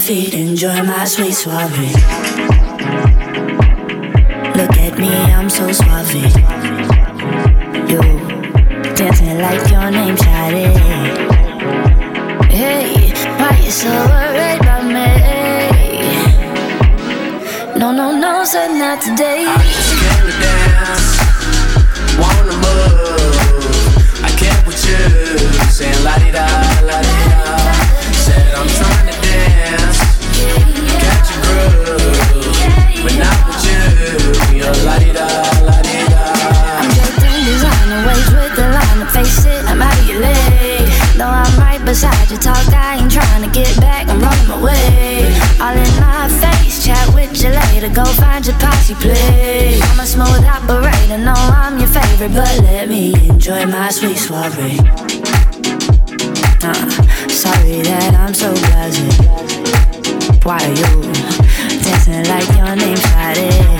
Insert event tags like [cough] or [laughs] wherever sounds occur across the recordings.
feet, enjoy my sweet suave. Look at me, I'm so suave. You dancing like your name shouted. Hey, why you so worried about me? No, no, no, said not today. I just came to dance, wanna move. I kept with you, saying la di da, la di da. Said I'm trying I'm dripping designer waves with the line. Face it, I'm out of your league. Though I'm right beside you, talk. I ain't trying to get back. I'm running away. All in my face, chat with your lady. Go find your posse, please. I'm a smooth operator, know I'm your favorite, but let me enjoy my sweet soiree. Uh, sorry that I'm so buzzing. Why are you dancing like your name's Friday?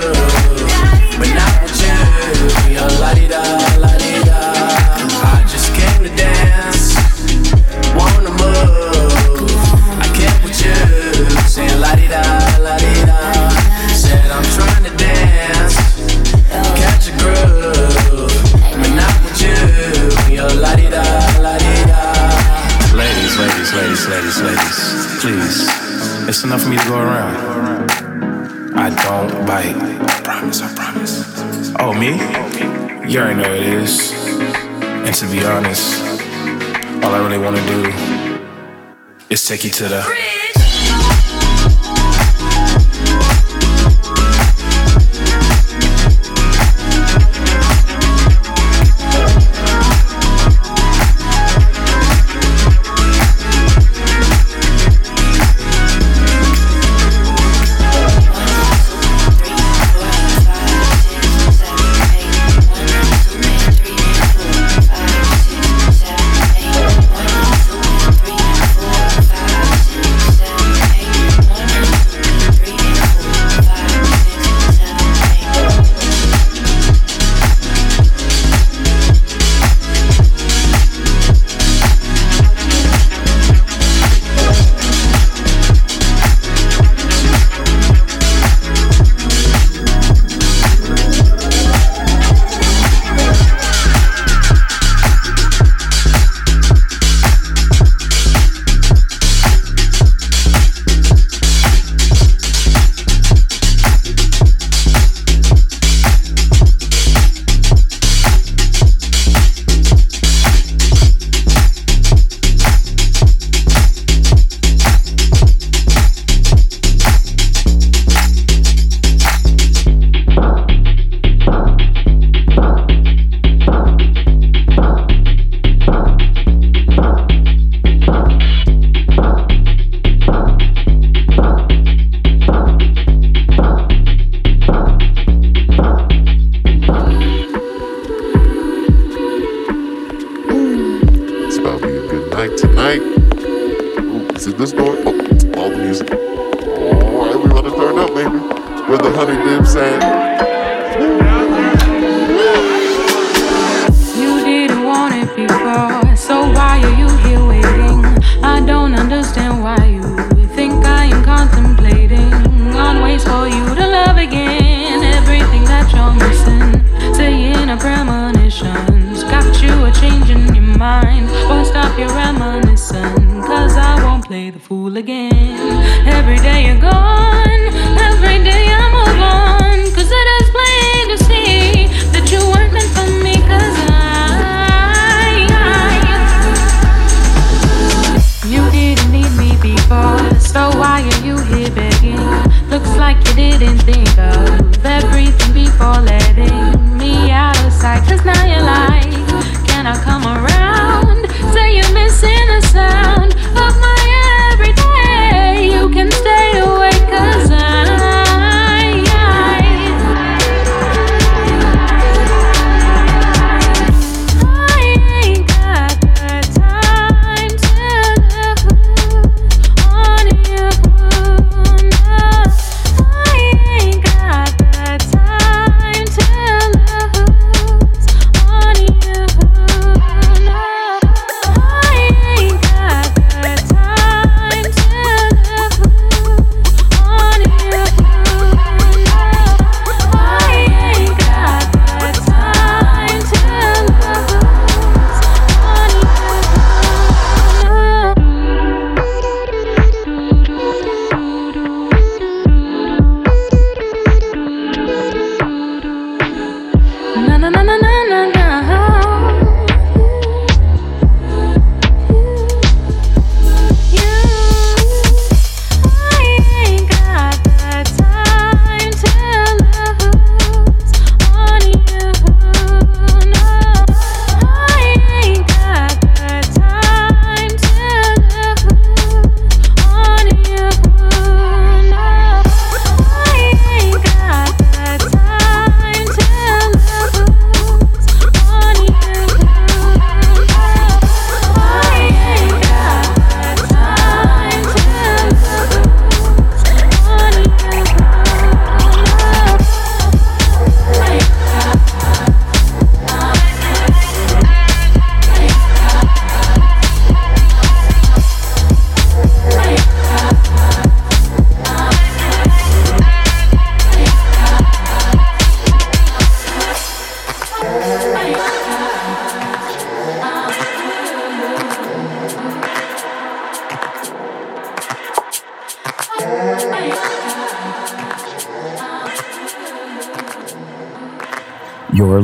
ladies, ladies, please. It's enough for me to go around. I don't bite. I promise, I promise. Oh, me? You already know it is. And to be honest, all I really want to do is take you to the.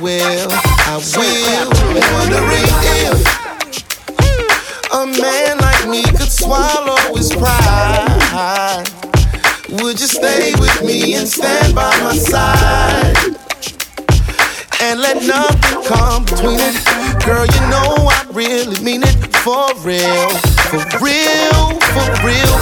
Will. I will. Wondering if a man like me could swallow his pride. Would you stay with me and stand by my side? And let nothing come between it. Girl, you know I really mean it for real, for real, for real.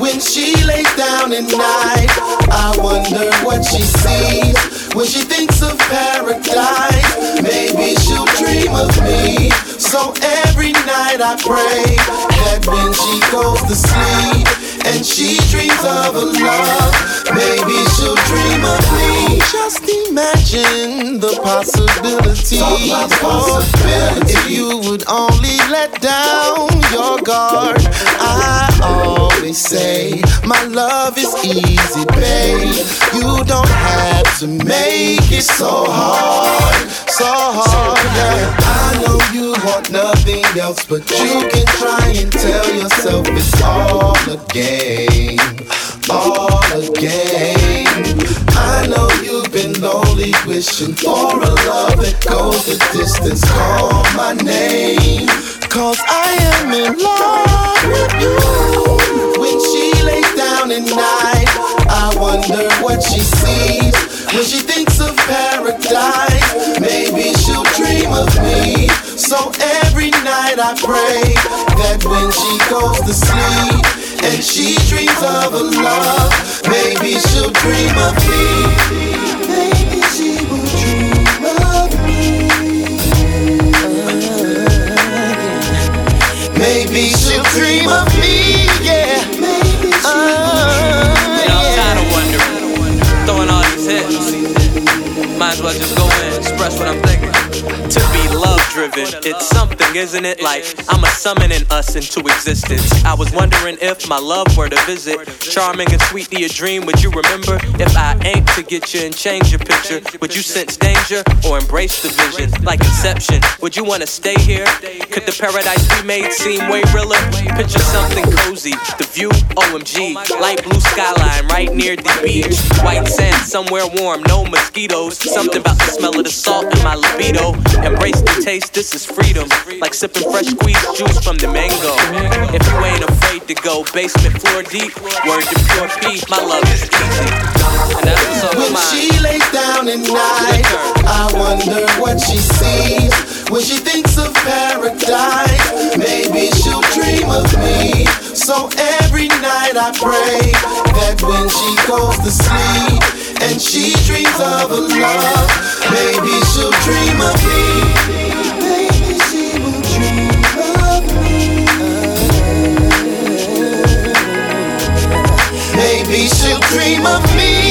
When she lays down at night, I wonder what she sees. When she thinks of paradise, maybe she'll dream of me. So every night I pray that when she goes to sleep and she dreams of a love, maybe she'll dream of me. Just imagine the possibilities. Oh, if you would only let down your guard, I always say my love is easy, babe. You don't have to make it so hard, so hard. Yeah. I know you want nothing else, but you can try and tell yourself it's all a game, all a game. I know been lonely, wishing for a love that goes the distance. Call my name, cause I am in love with you. When she lays down at night, I wonder what she sees. When she thinks of paradise, maybe she'll dream of me. So every night I pray that when she goes to sleep and she dreams of a love, maybe she'll dream of me. Dream of me, yeah. Maybe she uh, yeah, I'm tired of wondering. Throwing all these hits. Might as well just go in and express what I'm thinking. To be love driven, it's something, isn't it? Like I'm a summoning us into existence. I was wondering if my love were to visit. Charming and sweet to your dream, would you remember? If I ain't to get you and change your picture, would you sense danger or embrace the vision? Like Inception, would you wanna stay here? Could the paradise we made seem way realer? Picture something cozy, the view, OMG. Light blue skyline right near the beach. White sand somewhere warm, no mosquitoes. Something about the smell of the salt in my libido. Embrace the taste, this is freedom. Like sipping fresh squeezed juice from the mango. If you ain't afraid to go basement floor deep, word to pure P, my love is easy. And that's what's up When mine. she lays down at night, I wonder what she sees. When she thinks of paradise, maybe she'll dream of me. So every night I pray that when she goes to sleep and she dreams of a love, maybe she'll dream of me. She'll dream of me,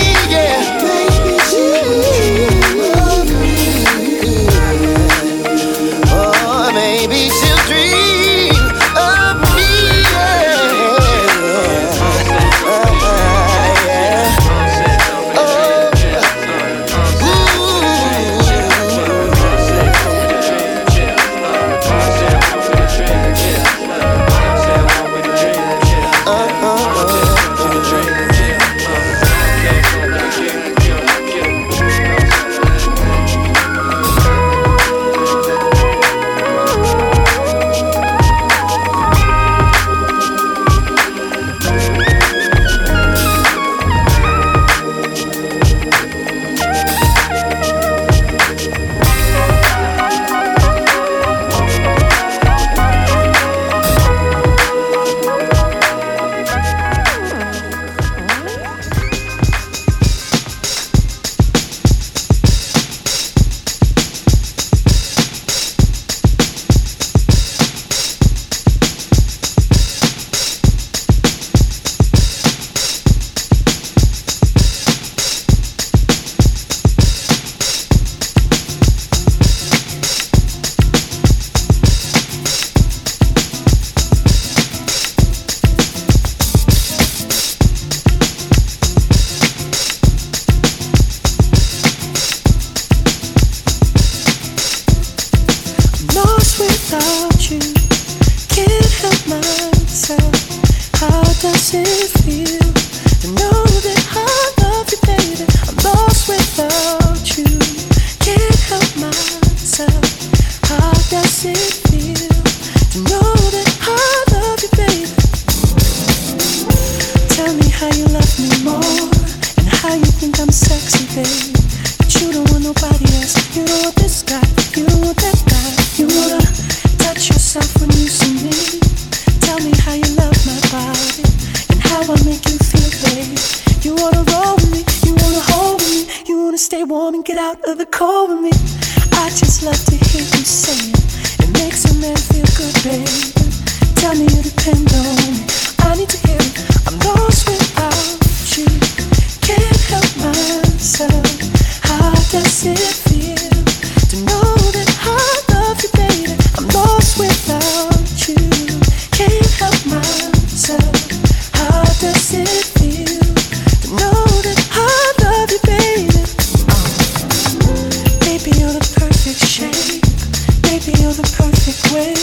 you're the perfect way.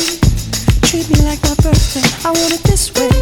Treat me like my birthday. I want it this way.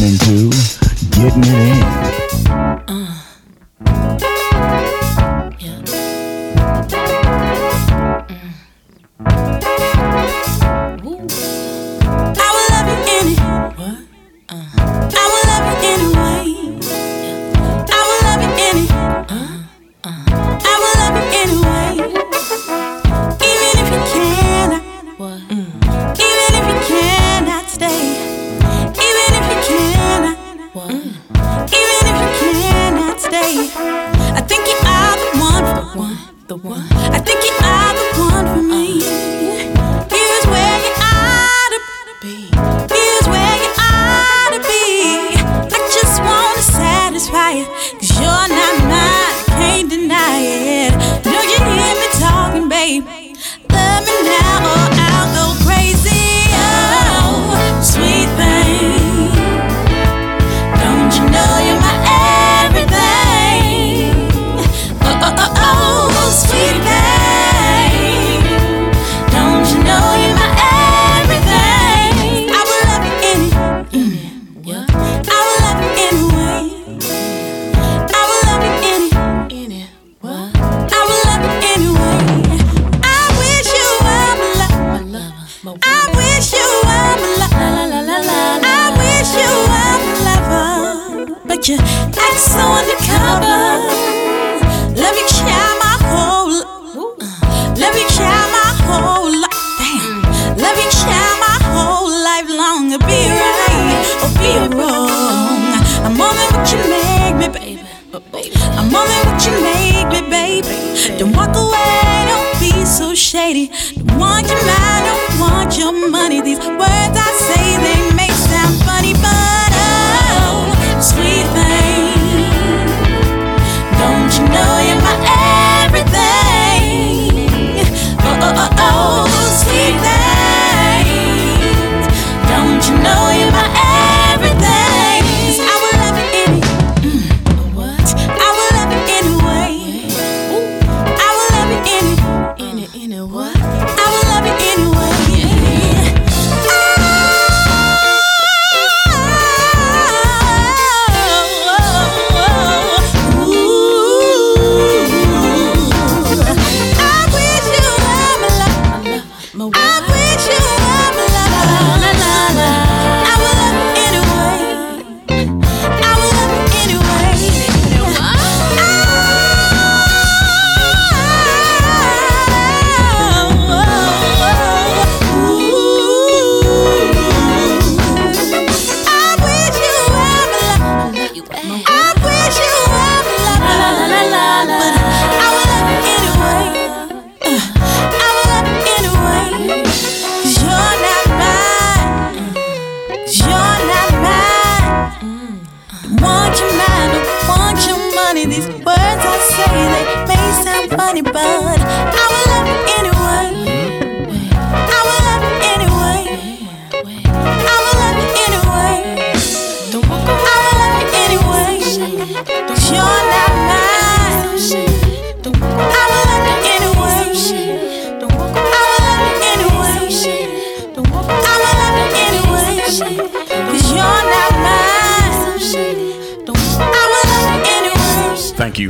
listening to Don't walk away, don't be so shady. Don't want your mind, don't want your money. These words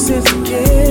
Just you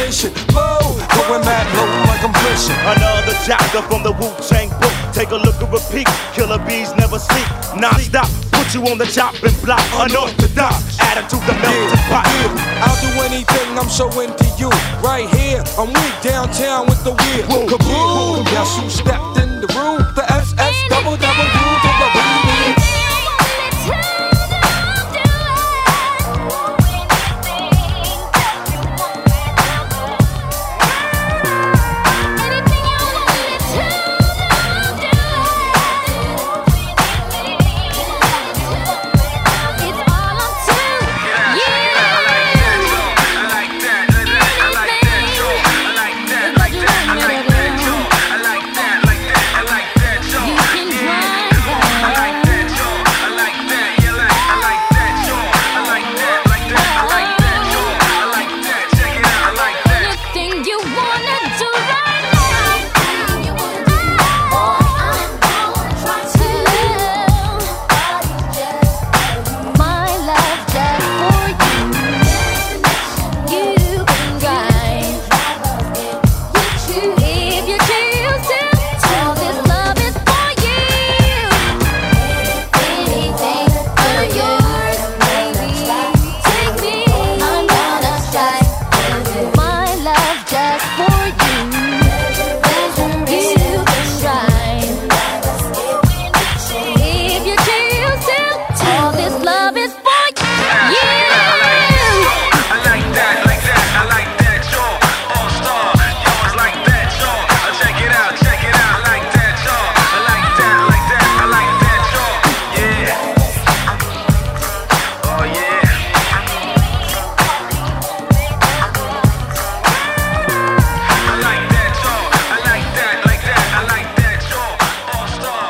edition. Whoa, going mad low like I'm fishing. Another chapter from the Wu Tang book. Take a look and repeat. Killer bees never sleep. Non stop. Put you on the chopping block. Unorthodox. Attitude to melt yeah, the pot. Yeah. I'll do anything I'm so into you. Right here, I'm weak downtown with the weird. Kaboom! Guess who stepped in the room? The SS double double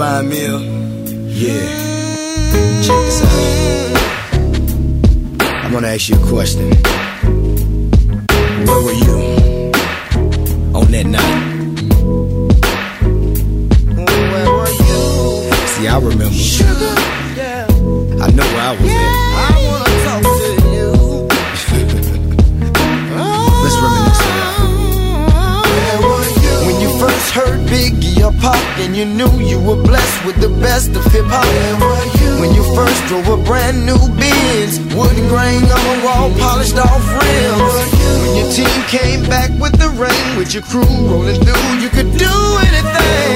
Divine Mill. Yeah. Check this out. I'm gonna ask you a question. Where were you on that night? Where were you? See, I remember. I know where I was at. I wanna talk to you. [laughs] Let's reminisce a while. When you first heard Biggie Pop and you knew you were blessed with the best of hip hop. When you first drove a brand new Benz, wood grain on a wall, polished off rims. When your team came back with the rain, with your crew rolling through, you could do anything.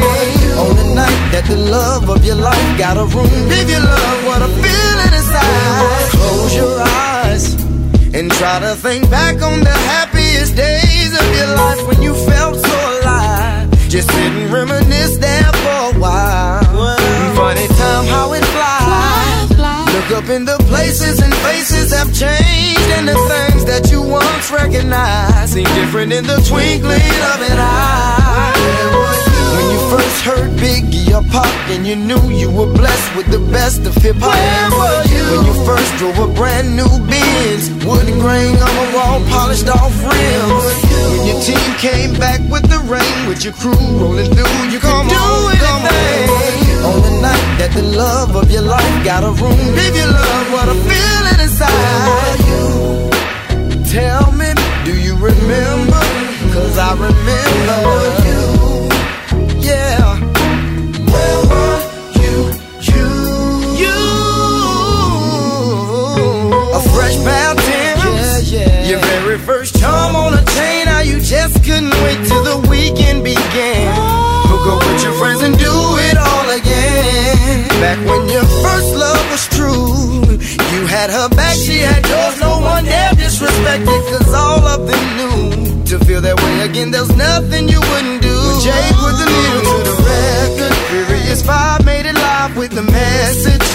On the night that the love of your life got a room, if you love what I'm feeling inside, close your eyes and try to think back on the happiest days of your life when you felt so. Just sit and reminisce there for a while. Funny time how it flies. Look up in the places and faces have changed, and the things that you once recognized seem different in the twinkling of an eye. When you first heard Biggie or Pop and you knew you were blessed with the best of hip hop. When you first drove a brand new Benz, wood grain on a wall, polished off rims. Your came back with the rain, with your crew rolling through, you come do anything. On On the night that the love of your life got a room, if you love what I'm feeling inside. Tell me, do you remember? Cause I remember you. Yeah. Couldn't wait till the weekend began. Hook up with your friends and do it all again. Back when your first love was true. You had her back, she had yours. No one dare disrespect it. Cause all of them knew. To feel that way again, there's nothing you wouldn't do. When Jay put the needle to the record, Furious Five made it live with the message.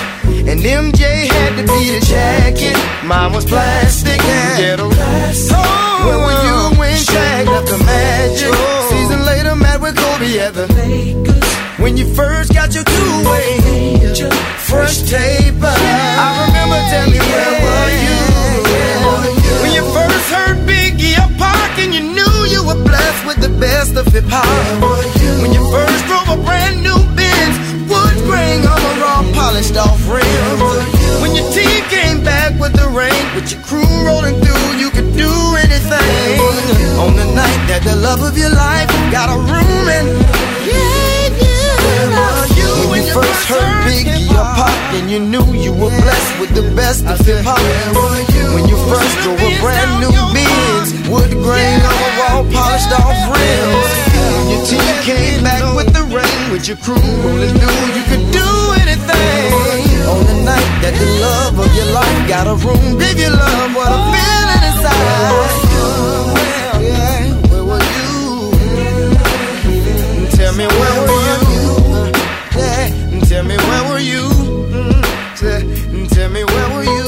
And MJ had to be the jacket. Mine was plastic and ghetto. Oh, where were magic? Season later, met with Kobe at the Lakers. When you first got your two-way, fresh taper. I remember telling me where were you? When you first heard Biggie up Park and you knew you were blessed with the best of hip hop. When you first drove a brand new Benz, wood grain on a raw polished off rims. When your team came back with the rain, with your crew rolling through, you do anything. On the night that the love of your life got a room and when you first heard Biggie or Pop and you knew you were blessed with the best of hip hop. When you first drove a brand new Benz, wood grain on a wall, polished off rims. When your team came back with the rain, with your crew rolling through, you could. On the night that the love of your life got a room, if you love what I'm feeling inside. Yeah, where were you? Tell me where were you? Yeah, tell me where were you? Mm, tell me where were you,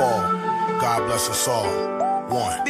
fall. God bless us all. One.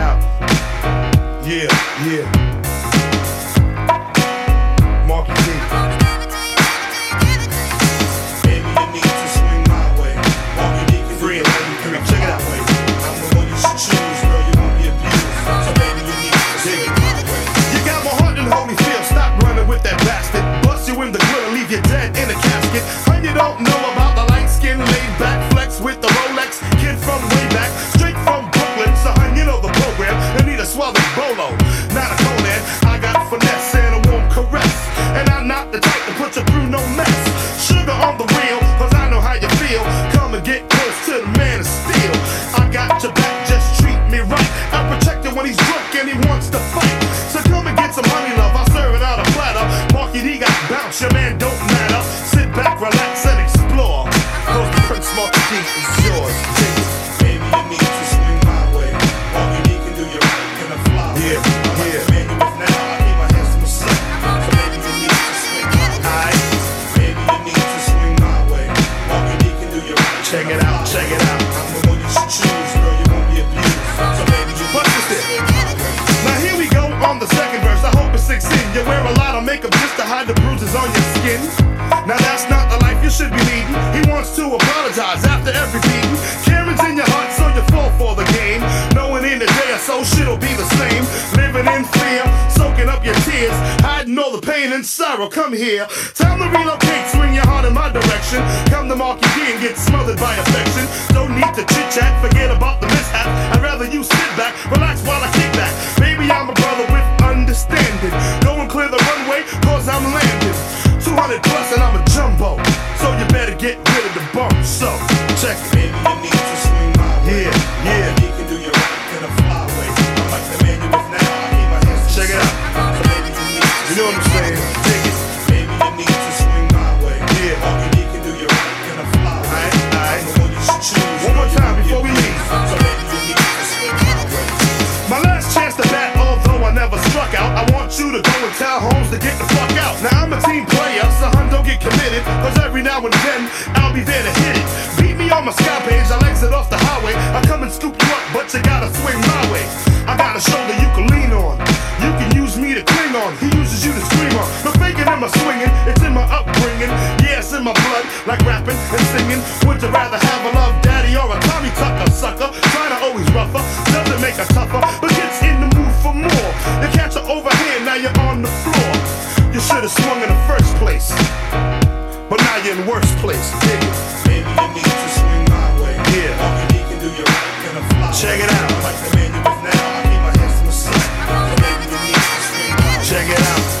I'm here. Time to relocate, swing your heart in my direction. Come to Marky D and get smothered by affection. No need to chit chat, forget about worst place. Maybe you need to swing my way. Yeah. Check it out. Like the man you now, I keep my hands to Check it out.